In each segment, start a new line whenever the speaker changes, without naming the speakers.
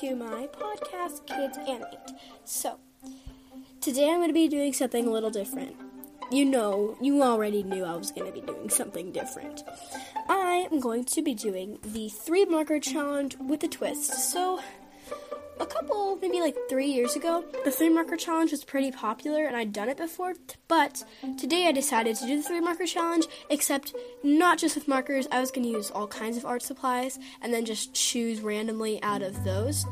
to my podcast, Kids Animate. So, today I'm going to be doing something a little different. You know, you already knew I was going to be doing something different. I am going to be doing the three marker challenge with a twist. So, couple, maybe like three years ago, the three marker challenge was pretty popular and I'd done it before. But today I decided to do the three marker challenge, except not just with markers. I was going to use all kinds of art supplies and then just choose randomly out of those.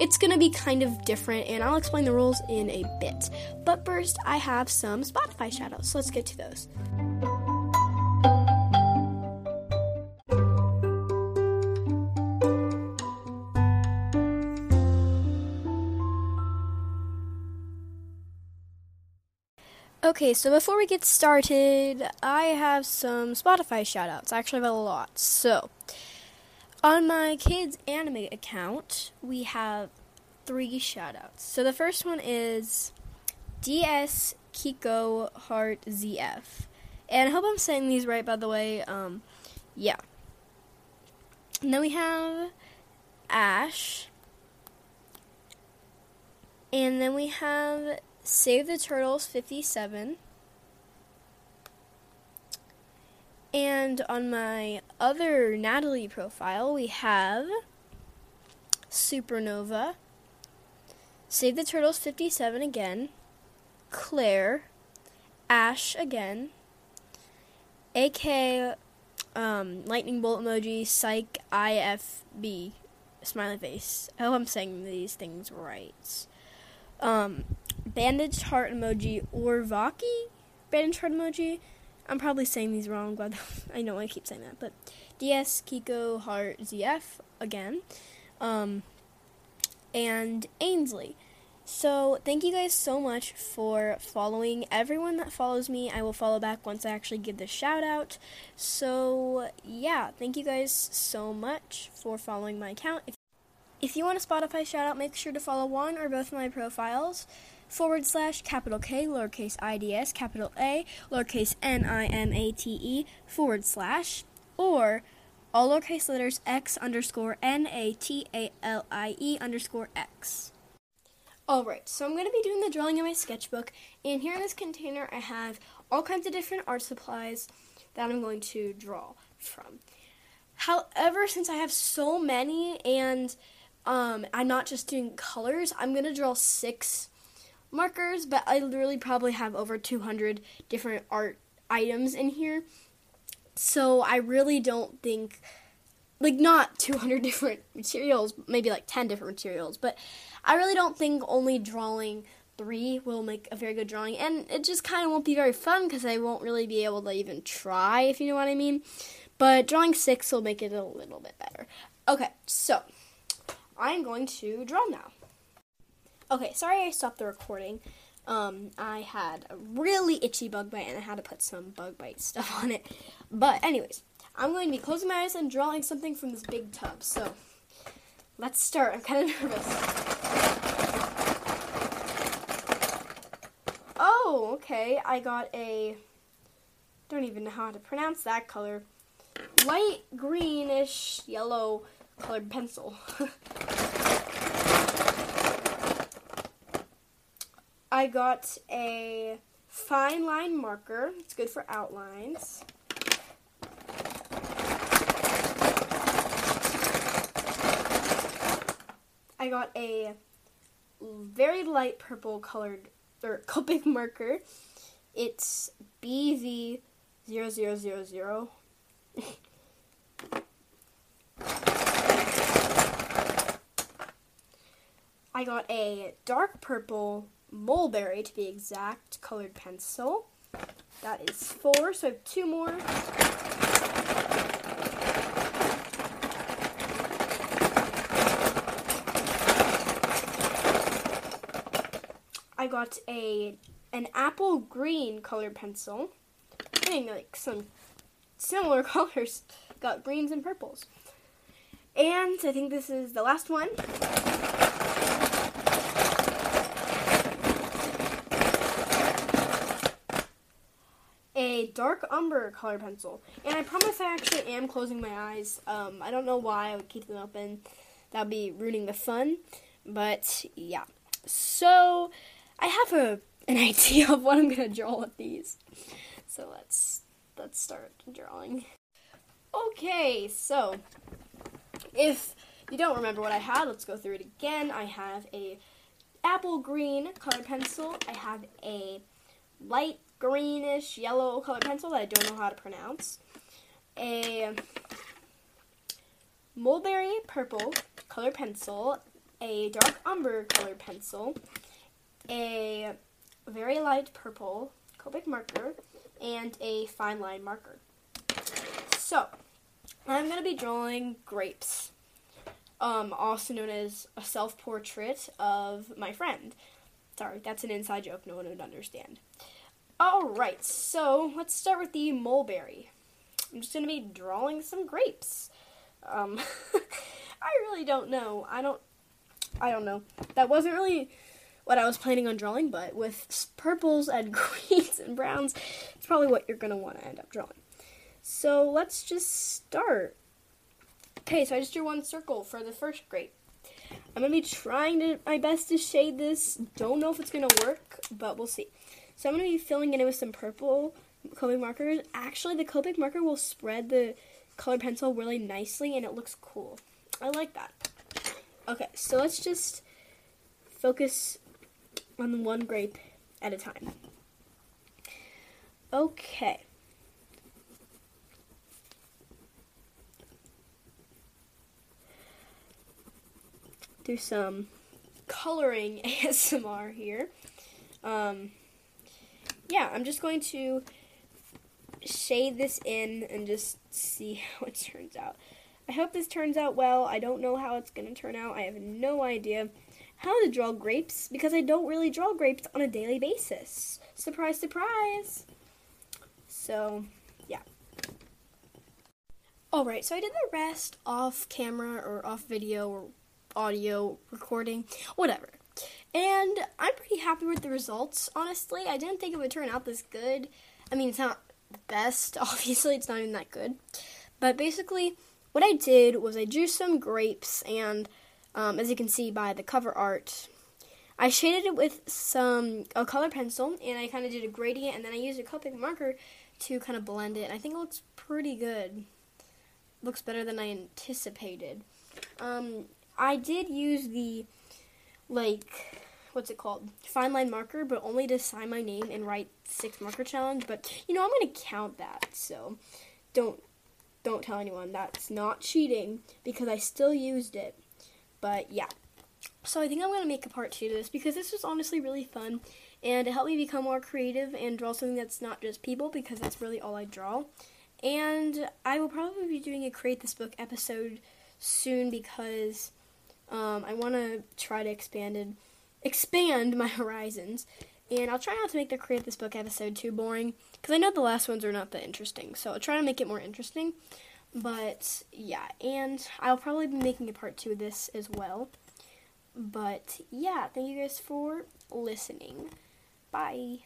It's going to be kind of different, and I'll explain the rules in a bit. But first, I have some Spotify shoutouts, so let's get to those. Okay, so before we get started, I have some Spotify shoutouts. I actually have a lot. So, on my kids anime account, we have three shoutouts. So the first one is DS Kiko Heart ZF. And I hope I'm saying these right by the way. Um yeah. And then we have Ash. And then we have Save the Turtles 57. And on my other Natalie profile, we have Supernova, Save the Turtles 57 again, Claire, Ash again, AK um, Lightning Bolt emoji, Psych IFB, smiley face. I hope I'm saying these things right. Um, bandaged heart emoji or Vaki bandaged heart emoji. I'm probably saying these wrong, but I know I keep saying that. But DS Kiko Heart ZF again, um, and Ainsley. So thank you guys so much for following. Everyone that follows me, I will follow back once I actually give the shout out. So yeah, thank you guys so much for following my account. If, if you want a Spotify shout out, make sure to follow one or both of my profiles forward slash capital K, lowercase IDS, capital A, lowercase N I M A T E, forward slash, or all lowercase letters X underscore N A T A L I E underscore X. Alright, so I'm going to be doing the drawing in my sketchbook, and here in this container I have all kinds of different art supplies that I'm going to draw from. However, since I have so many and um, I'm not just doing colors, I'm going to draw six markers, but I literally probably have over 200 different art items in here. So I really don't think, like, not 200 different materials, maybe like 10 different materials, but I really don't think only drawing three will make a very good drawing. And it just kind of won't be very fun because I won't really be able to even try, if you know what I mean. But drawing six will make it a little bit better. Okay, so I'm going to draw now. Okay, sorry I stopped the recording. Um, I had a really itchy bug bite and I had to put some bug bite stuff on it. But, anyways, I'm going to be closing my eyes and drawing something from this big tub. So, let's start. I'm kind of nervous. Oh, okay. I got a. Don't even know how to pronounce that color. Light greenish yellow colored pencil. I got a fine line marker. It's good for outlines. I got a very light purple colored or Copic marker. It's BV0000. I got a dark purple mulberry to be exact, colored pencil. That is four, so I have two more. I got a an apple green colored pencil. Getting like some similar colors. Got greens and purples. And I think this is the last one. A dark umber color pencil. And I promise I actually am closing my eyes. Um, I don't know why I would keep them open. that would be ruining the fun. But yeah. So I have a an idea of what I'm gonna draw with these. So let's let's start drawing. Okay, so if you don't remember what I had, let's go through it again. I have a apple green color pencil. I have a light greenish yellow colored pencil that I don't know how to pronounce. A mulberry purple colored pencil, a dark umber colored pencil, a very light purple Copic marker, and a fine line marker. So, I'm going to be drawing grapes, um, also known as a self portrait of my friend. Sorry, that's an inside joke, no one would understand. Alright, so let's start with the mulberry. I'm just going to be drawing some grapes. Um, I really don't know. I don't. I don't know. That wasn't really what I was planning on drawing, but with purples and greens and browns, it's probably what you're going to want to end up drawing. So let's just start. Okay, so I just drew one circle for the first grape. I'm going to be trying to my best to shade this. Don't know if it's going to work, but we'll see. So I'm going to be filling it in with some purple Copic markers. Actually, the Copic marker will spread the colored pencil really nicely and it looks cool. I like that. Okay, so let's just focus on one grape at a time. Okay. Do some coloring ASMR here. Um, yeah, I'm just going to shade this in and just see how it turns out. I hope this turns out well. I don't know how it's going to turn out. I have no idea how to draw grapes because I don't really draw grapes on a daily basis. Surprise, surprise. So, yeah. Alright, so I did the rest off camera or off video or audio recording, whatever. And I'm pretty happy with the results, honestly. I didn't think it would turn out this good. I mean, it's not the best. Obviously, it's not even that good. But basically, what I did was I drew some grapes, and um, as you can see by the cover art, I shaded it with some a color pencil, and I kind of did a gradient, and then I used a Copic marker to kind of blend it. I think it looks pretty good. Looks better than I anticipated. Um, I did use the like what's it called? Fine line marker, but only to sign my name and write six marker challenge. But you know, I'm gonna count that, so don't don't tell anyone that's not cheating because I still used it. But yeah. So I think I'm gonna make a part two to this because this was honestly really fun and it helped me become more creative and draw something that's not just people because that's really all I draw. And I will probably be doing a create this book episode soon because um, I want to try to expand it expand my horizons. And I'll try not to make the create this book episode too boring because I know the last ones are not that interesting. So I'll try to make it more interesting. But yeah, and I'll probably be making a part two of this as well. But yeah, thank you guys for listening. Bye.